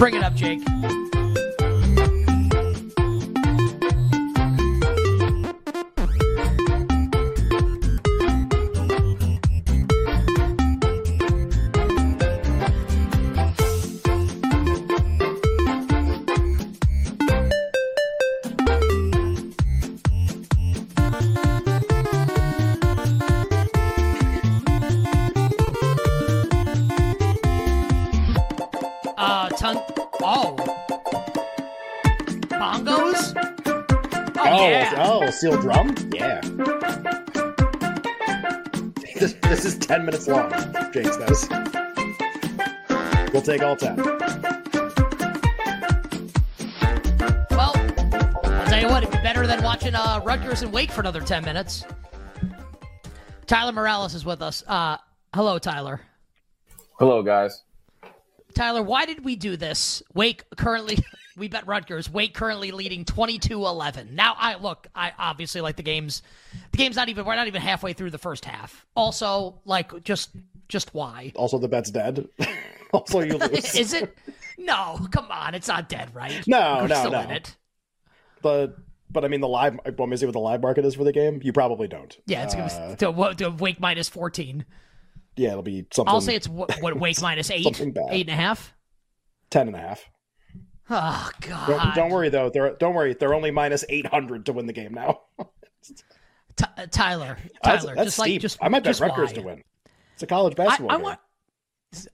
Bring it up, Jake. Uh, ton. Oh. Bongos? Oh, Oh, yeah. oh, steel drum? Yeah. This, this is 10 minutes long, James says. We'll take all 10. Well, I'll tell you what, it'd be better than watching uh, Rutgers and Wake for another 10 minutes. Tyler Morales is with us. Uh, hello, Tyler. Hello, guys. Tyler, why did we do this? Wake currently, we bet Rutgers. Wake currently leading 22-11. Now, I look, I obviously like the games. The game's not even, we're not even halfway through the first half. Also, like, just, just why? Also, the bet's dead. also, you lose. Is it? No, come on, it's not dead, right? No, We're no, still no. in it. but, but I mean, the live. Want me to see what the live market is for the game? You probably don't. Yeah, it's Uh, gonna be to, to Wake minus 14. Yeah, it'll be something. I'll say it's what, what Wake minus eight, Something bad. eight and a half. 10 and a half. Oh Don't, God! don't worry, though. They're, don't worry. They're only minus 800 to win the game now. T- uh, Tyler, That's, Tyler, that's just steep. like just I might bet just Rutgers why? to win. It's a college I, basketball I game. want.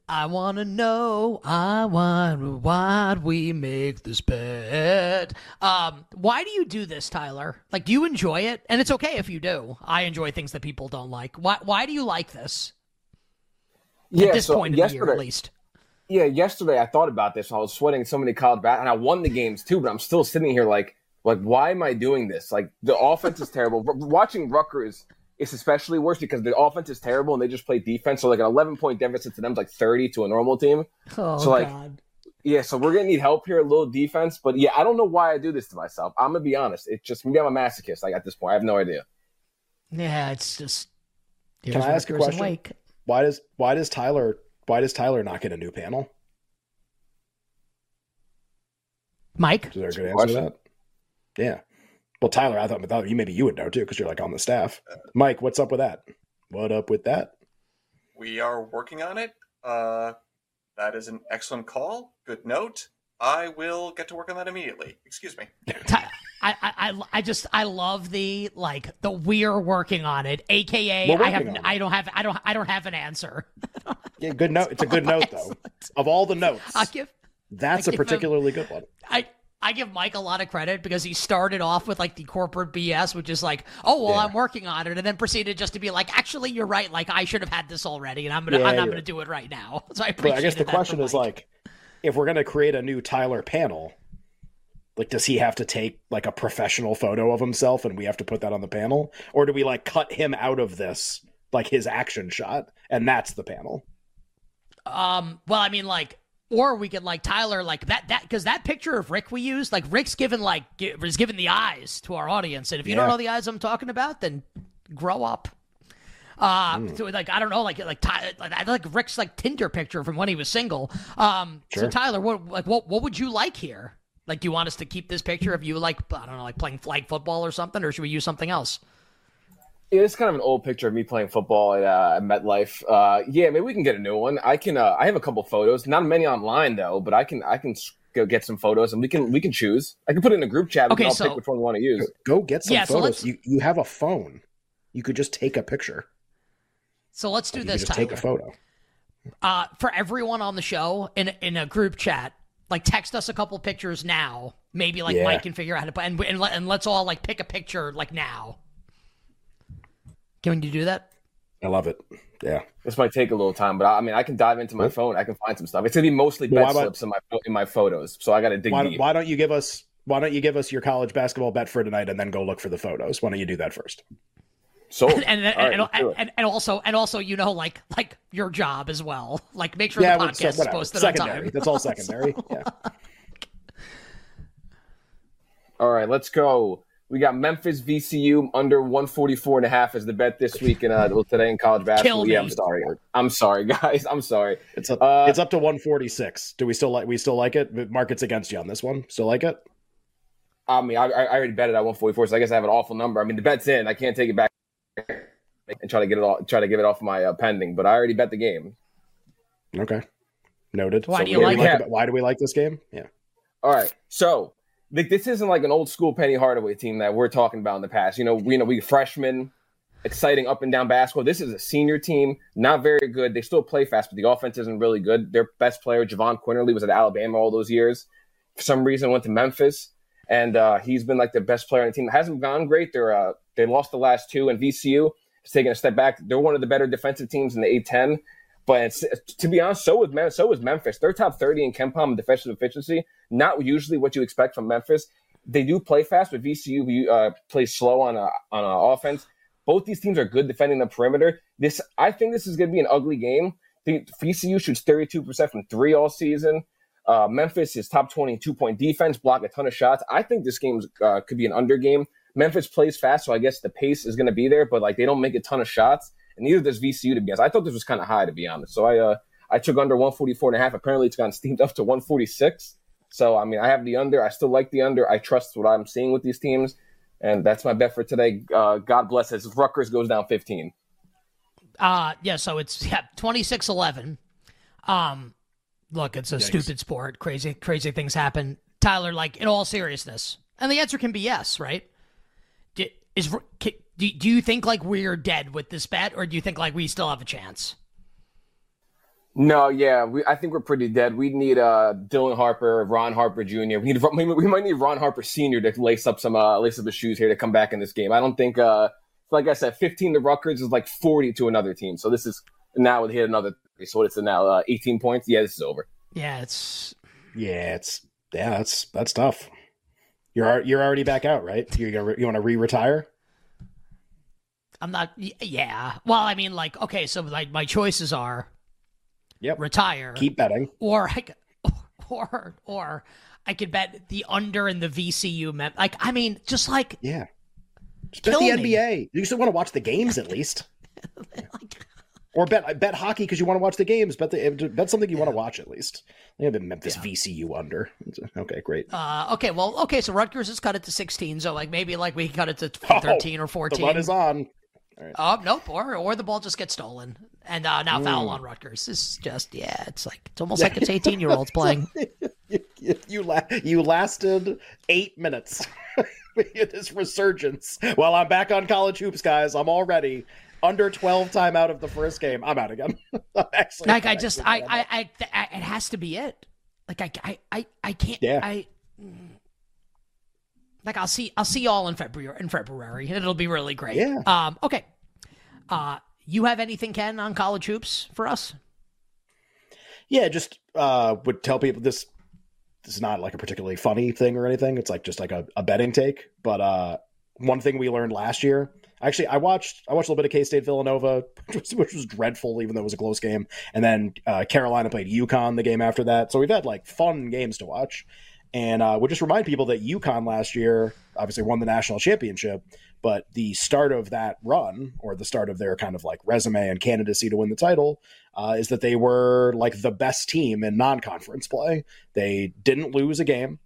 I want to know. I want why we make this bet. Um, why do you do this, Tyler? Like, do you enjoy it? And it's okay if you do. I enjoy things that people don't like. Why? Why do you like this Yeah, at this so point of the year, yesterday, at least? yeah, yesterday I thought about this. I was sweating so many college bat, and I won the games too. But I'm still sitting here like, like, why am I doing this? Like, the offense is terrible. R- watching Rutgers is especially worse because the offense is terrible and they just play defense. So like an 11 point deficit to them is like 30 to a normal team. Oh So, like, God! Yeah, so we're gonna need help here, a little defense. But yeah, I don't know why I do this to myself. I'm gonna be honest. It's just maybe I'm a masochist. Like at this point, I have no idea. Yeah, it's just. Can I ask a question? Wake. Why does why does Tyler why does Tyler not get a new panel? Mike, Is there a good Good answer to that? Yeah. Well, Tyler, I thought, I thought you maybe you would know too because you're like on the staff. Mike, what's up with that? What up with that? We are working on it. Uh, that is an excellent call. Good note. I will get to work on that immediately. Excuse me. Ty- I, I, I, I just I love the like the we're working on it, aka I have working on it. I don't have I don't I don't have an answer. Yeah, good note. It's a good note though. Of all the notes, I give that's I a give him- particularly good one. I I give Mike a lot of credit because he started off with like the corporate BS, which is like, oh well, Yeah. I'm working on it, and then proceeded just to be like, actually, you're right. Like I should have had this already, and I'm gonna Yeah, I'm not gonna right. do it right now. So I But. I guess the question is like, if we're gonna create a new Tyler panel, like, does he have to take like a professional photo of himself and we have to put that on the panel, or do we like cut him out of this, like his action shot, and that's the panel? Um, well, I mean, like, or we could like Tyler, like that, that because that picture of Rick we used, like Rick's given like gi- was given the eyes to our audience, and if you don't know the eyes I'm talking about, then grow up. Uh, Hmm. so, like I don't know, like like Ty, like, like Rick's like Tinder picture from when he was single. Um, so Tyler, what like what what would you like here? Like, do you want us to keep this picture of you like I don't know, like playing flag football or something, or should we use something else? Yeah, it's kind of an old picture of me playing football at, uh, MetLife. Uh, yeah, maybe we can get a new one. I can. Uh, I have a couple photos, not many online though, but I can. I can go get some photos, and we can we can choose. I can put it in a group chat. We Okay, can all so- pick which one we want to use. Go get some Yeah, so photos. let's- You you have a phone. You could just take a picture. So let's do You this. just Tyler. take a photo. uh, for everyone on the show in in a group chat, like text us a couple pictures now. Maybe like Yeah. Mike can figure out how to and and, let, and let's all like pick a picture like now. Can you do that? I love it. Yeah. This might take a little time, but I, I mean, I can dive into my Cool. phone. I can find some stuff. It's gonna be mostly Well, bet why about- slips in my in my photos, so I got to dig Why, deep. why don't you give us why don't you give us your college basketball bet for tonight and then go look for the photos? Why don't you do that first? So And and, All right, and, let's and, and, also and also you know like like your job as well. Like make sure yeah, the well, so podcast is whatever. posted secondary. on time. That's all secondary. Yeah. all right, let's go. We got Memphis VCU under 144 and a half as the bet this week and uh well, today in college basketball. Kill Yeah. I'm sorry. I'm sorry, guys. I'm sorry. It's up. Uh, it's up to 146. Do we still like? We still like it? The market's against you on this one. Still like it? I mean, I, I already bet it at 144, so I guess I have an awful number. I mean, the bet's in. I can't take it back and try to get it all, try to give it off my uh, pending. But I already bet the game. Okay, noted. Why do you what like we it? Why do we like this game? Yeah. All right, so like, this isn't like an old school Penny Hardaway team that we're talking about in the past. You know, we you know we freshmen, exciting up and down basketball. This is a senior team, not very good. They still play fast, but the offense isn't really good. Their best player, Jahvon Quinerly, was at Alabama all those years. For some reason, went to Memphis, and uh, he's been like the best player on the team. It hasn't gone great. They're uh, they lost the last two, and VCU has taken a step back. They're one of the better defensive teams in the A10. But to be honest, so was so was Memphis. They're top thirty in KenPom in defensive efficiency. Not usually what you expect from Memphis. They do play fast, but VCU uh, plays slow on a, on a offense. Both these teams are good defending the perimeter. This I think this is going to be an ugly game. The VCU shoots thirty two percent from three all season. Uh, Memphis is top twenty two point defense, block a ton of shots. I think this game uh, could be an under game. Memphis plays fast, so I guess the pace is going to be there, but like they don't make a ton of shots and neither does VCU to be honest. I thought this was kind of high to be honest. So I uh I took under 144 and a half. Apparently it's gotten steamed up to 146. So I mean I have the under. I still like the under. I trust what I'm seeing with these teams. And that's my bet for today. Uh, God bless us. Rutgers goes down 15. Uh yeah, so it's yeah, 26-11. Um look, it's a stupid sport. Crazy crazy things happen. Tyler, like in all seriousness. And the answer can be yes, right? Do, is ca- do, do you think like we're dead with this bet or do you think like we still have a chance? No, yeah, we, I think we're pretty dead. We need uh, Dylan Harper, Ron Harper Jr. We need we we might need Ron Harper Sr. to lace up some uh, lace up his shoes here to come back in this game. I don't think, uh, like I said, 15 to Rutgers is like 40 to another team. So this is now would hit another. So what is it now? Uh, 18 points. Yeah, this is over. Yeah, it's Yeah, it's yeah, that's that's tough. You're you're already back out, right? You're gonna you want to re-retire? I'm not yeah. Well, I mean like okay, so like my choices are Yep. retire Keep betting. or I could, or or I could bet the under in the VCU mem- like I mean just like Yeah. Just bet the me. NBA. You still want to watch the games at least, or bet bet hockey because you want to watch the games. Bet the bet something you want to watch at least. I have been Memphis VCU under. Okay, great. uh okay, well okay, so Rutgers has cut it to 16, so like maybe like we cut it to Oh, 13 or The 14. run is on. Oh nope, or or the ball just gets stolen, and uh, now Mm. foul on Rutgers. It's just yeah, it's like it's almost like it's eighteen year olds playing. you you, la- you lasted eight minutes. this resurgence. Well, I'm back on college hoops, guys. I'm already under 12 time out of the first game. I'm out again. I'm actually, Like I I'm just I. I, I I it has to be it. Like I I I, I can't Yeah. I. mm. Like I'll see I'll see y'all in February in February. It'll be really great. Yeah. Um. Okay. Uh. You have anything, Ken, on college hoops for us? yeah, just uh, would tell people this. Is not like a particularly funny thing or anything. It's like just like a, a betting take. But uh, one thing we learned last year. Actually, I watched I watched a little bit of K State Villanova, which was, which was dreadful, even though it was a close game. And then uh, Carolina played UConn the game after that. So we've had like fun games to watch. And uh, would just remind people that UConn last year obviously won the national championship, but the start of that run, or the start of their kind of like resume and candidacy to win the title, uh, is that they were like the best team in non-conference play. They didn't lose a game.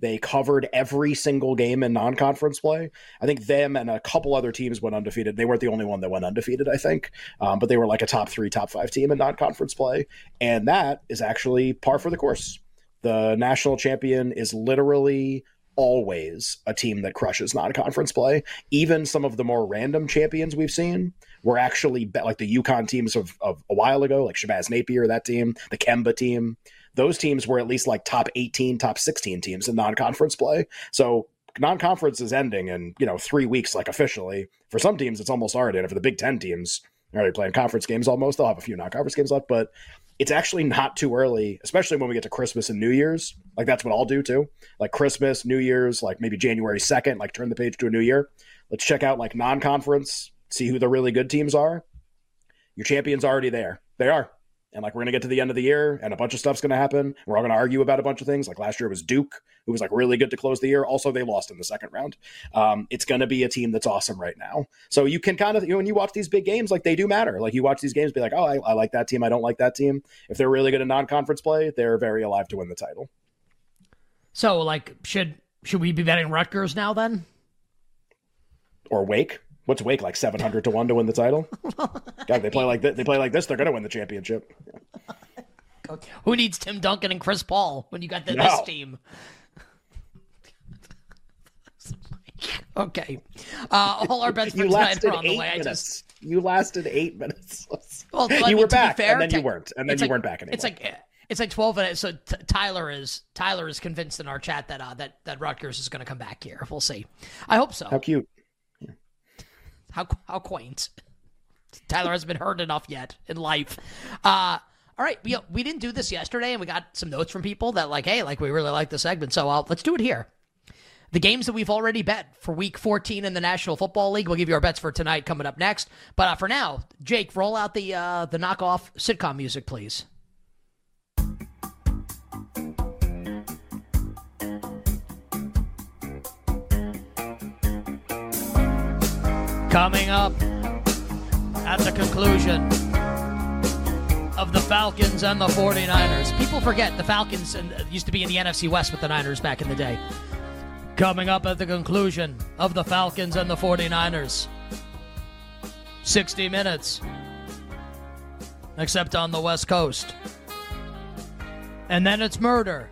They covered every single game in non-conference play. I think them and a couple other teams went undefeated. They weren't the only one that went undefeated, I think, um, but they were like a top three, top five team in non-conference play, and that is actually par for the course. The national champion is literally always a team that crushes non-conference play. Even some of the more random champions we've seen were actually be- like the UConn teams of, of a while ago, like Shabazz Napier, that team, the Kemba team. Those teams were at least like top 18, top 16 teams in non-conference play. So non-conference is ending in, you know, three weeks, like officially. For some teams, it's almost already. And for the Big Ten teams, already playing conference games almost. They'll have a few non-conference games left, but it's actually not too early, especially when we get to Christmas and New Year's. Like that's what I'll do too. Like Christmas, New Year's, like maybe January 2nd, like turn the page to a new year. Let's check out like non-conference, see who the really good teams are. Your champion's already there. They are. And like we're gonna get to the end of the year, and a bunch of stuff's gonna happen. We're all gonna argue about a bunch of things. Like last year it was Duke, who was like really good to close the year. Also, they lost in the second round. Um, it's gonna be a team that's awesome right now. So you can kind of you know, when you watch these big games, like they do matter. Like you watch these games, be like, oh, I, I like that team. I don't like that team. If they're really good in non-conference play, they're very alive to win the title. So, like, should should we be betting Rutgers now then? Or Wake. What's Wake like seven hundred to one to win the title? God, they play like th- they play like this, they're gonna win the championship. Who needs Tim Duncan and Chris Paul when you got the, No. this team? okay, uh, all our bets for You tonight are on the way. I just You lasted eight minutes. well, I you mean, were back, fair, and then you weren't, and then you like- weren't back anymore. It's like it's like twelve minutes. So t- Tyler is Tyler is convinced in our chat that uh, that that Rutgers is going to come back here. We'll see. I hope so. how cute. How how quaint. Tyler hasn't been hurt enough yet in life. Uh, all right, we we didn't do this yesterday, and we got some notes from people that like, hey, like we really like the segment, so uh, let's do it here. The games that we've already bet for Week 14 in the National Football League. We'll give you our bets for tonight coming up next. But uh, for now, Jake, roll out the uh, the knockoff sitcom music, please. Coming up at the conclusion of the Falcons and the 49ers. People forget the Falcons uh, used to be in the NFC West with the Niners back in the day. Coming up at the conclusion of the Falcons and the 49ers. 60 minutes. Except on the West Coast. And then it's murder.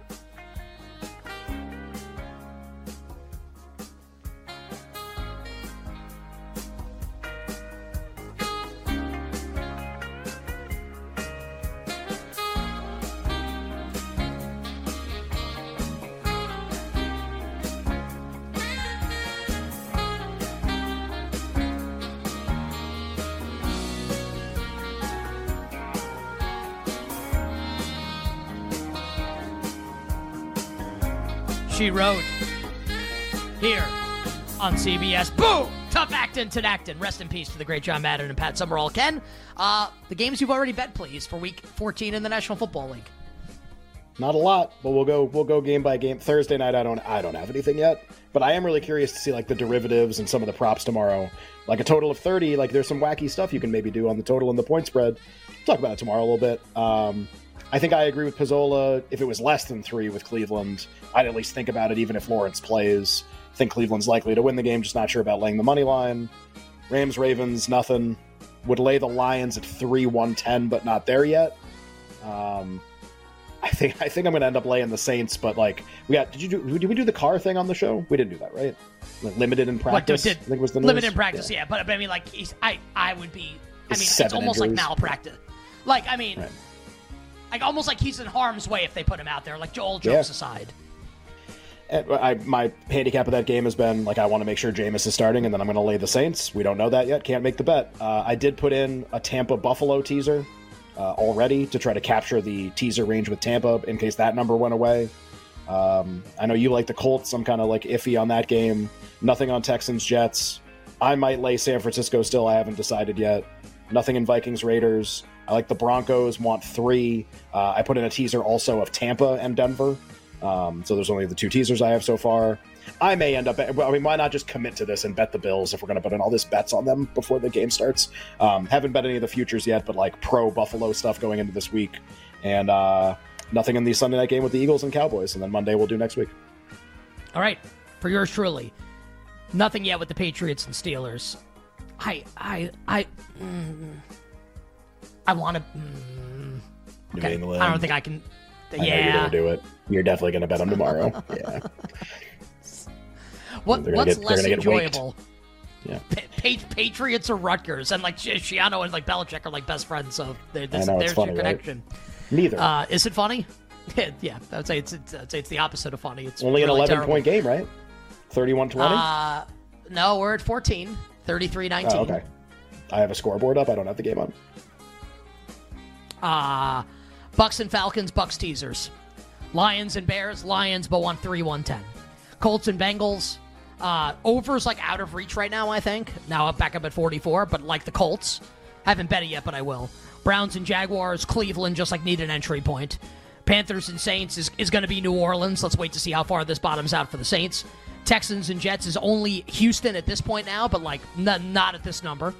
She wrote here on CBS. Boom! Tough actin' Tinactin. Rest in peace to the great John Madden and Pat Summerall. Ken, uh, the games you've already bet, please, for Week 14 in the National Football League. Not a lot, but we'll go we'll go game by game. Thursday night I don't I don't have anything yet, but I am really curious to see like the derivatives and some of the props tomorrow. Like a total of 30, like there's some wacky stuff you can maybe do on the total and the point spread. talk about it tomorrow a little bit. Um I think I agree with Pizzola. If it was less than three with Cleveland, I'd at least think about it, even if Lawrence plays. I think Cleveland's likely to win the game, just not sure about laying the money line. Rams, Ravens, nothing. Would lay the Lions at 3 110, but not there yet. Um, I think I think I'm gonna end up laying the Saints, but like we got did you do did we do the Carr thing on the show? We didn't do that, right? Like limited in What, practice. did- I think was the news. Limited in practice, yeah. But, but I mean, like, I, I would be. I mean, it's almost injuries. like malpractice. Like, I mean, Right. Like almost like he's in harm's way if they put him out there. Like, Joel Yeah. jokes aside. And I, my handicap of that game has been like I want to make sure Jameis is starting, and then I'm going to lay the Saints. We don't know that yet. Can't make the bet. Uh, I did put in a Tampa Buffalo teaser uh, already to try to capture the teaser range with Tampa in case that number went away. Um, I know you like the Colts. I'm kind of like iffy on that game. Nothing on Texans Jets. I might lay San Francisco still. I haven't decided yet. Nothing in Vikings Raiders. I like the Broncos. Want three. Uh, I put in a teaser also of Tampa and Denver. Um, so there's only the two teasers I have so far. I may end up. I mean, why not just commit to this and bet the Bills if we're going to put in all this bets on them before the game starts? Um, haven't bet any of the futures yet, but like pro Buffalo stuff going into this week, and uh, nothing in the Sunday night game with the Eagles and Cowboys, and then Monday we'll do next week. All right, for yours truly. Nothing yet with the Patriots and Steelers. I, I, I, mm, I want to. Mm, New okay, England. I don't think I can. I you're yeah. going to do it. You're definitely going to bet them tomorrow. yeah. What, They're what's get- less gonna waked. enjoyable? Yeah. Pa- Pa- Patriots or Rutgers, and like Schiano and like Belichick are like best friends, so there- there's, I know, there's funny, your right? connection. Neither. Uh, is it funny? Yeah, I would say it's, it's I'd say it's the opposite of funny. It's Only an 11 terrible. point game, right? 31 20? Uh, no, we're at 14, 33 19. oh, okay. I have a scoreboard up. I don't have the game on. Uh, Bucs and Falcons, Bucs teasers. Lions and Bears, Lions, but 1 3 110. Colts and Bengals. Uh, over's like out of reach right now, I think. Now back up at 44, but like the Colts. Haven't bet it yet, but I will. Browns and Jaguars, Cleveland just like need an entry point. Panthers and Saints is, is going to be New Orleans. Let's wait to see how far this bottoms out for the Saints. Texans and Jets is only Houston at this point now, but like n- not at this number.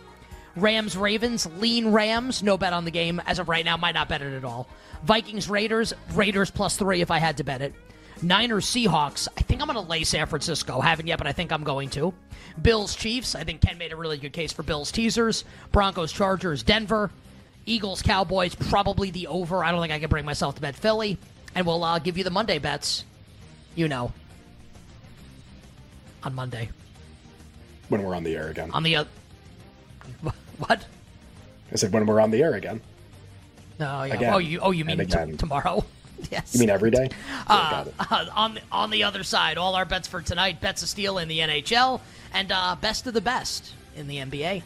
Rams Ravens, lean Rams, no bet on the game as of right now, might not bet it at all. Vikings Raiders, Raiders plus three if I had to bet it. Niners Seahawks, I think I'm going to lay San Francisco. Haven't yet, but I think I'm going to. Bills Chiefs, I think Ken made a really good case for Bills teasers. Broncos Chargers Denver. Eagles Cowboys, probably the over. I don't think I can bring myself to bet Philly. And we'll uh, give you the Monday bets. You know. On Monday. when we're on the air again. On the other. What? I said when we're on the air again. No, yeah. Again. Oh, you oh you mean t- tomorrow? yes. You mean every day? uh, Yeah, uh, on the, on the other side, all our bets for tonight: bets of steel in the NHL and uh, best of the best in the NBA.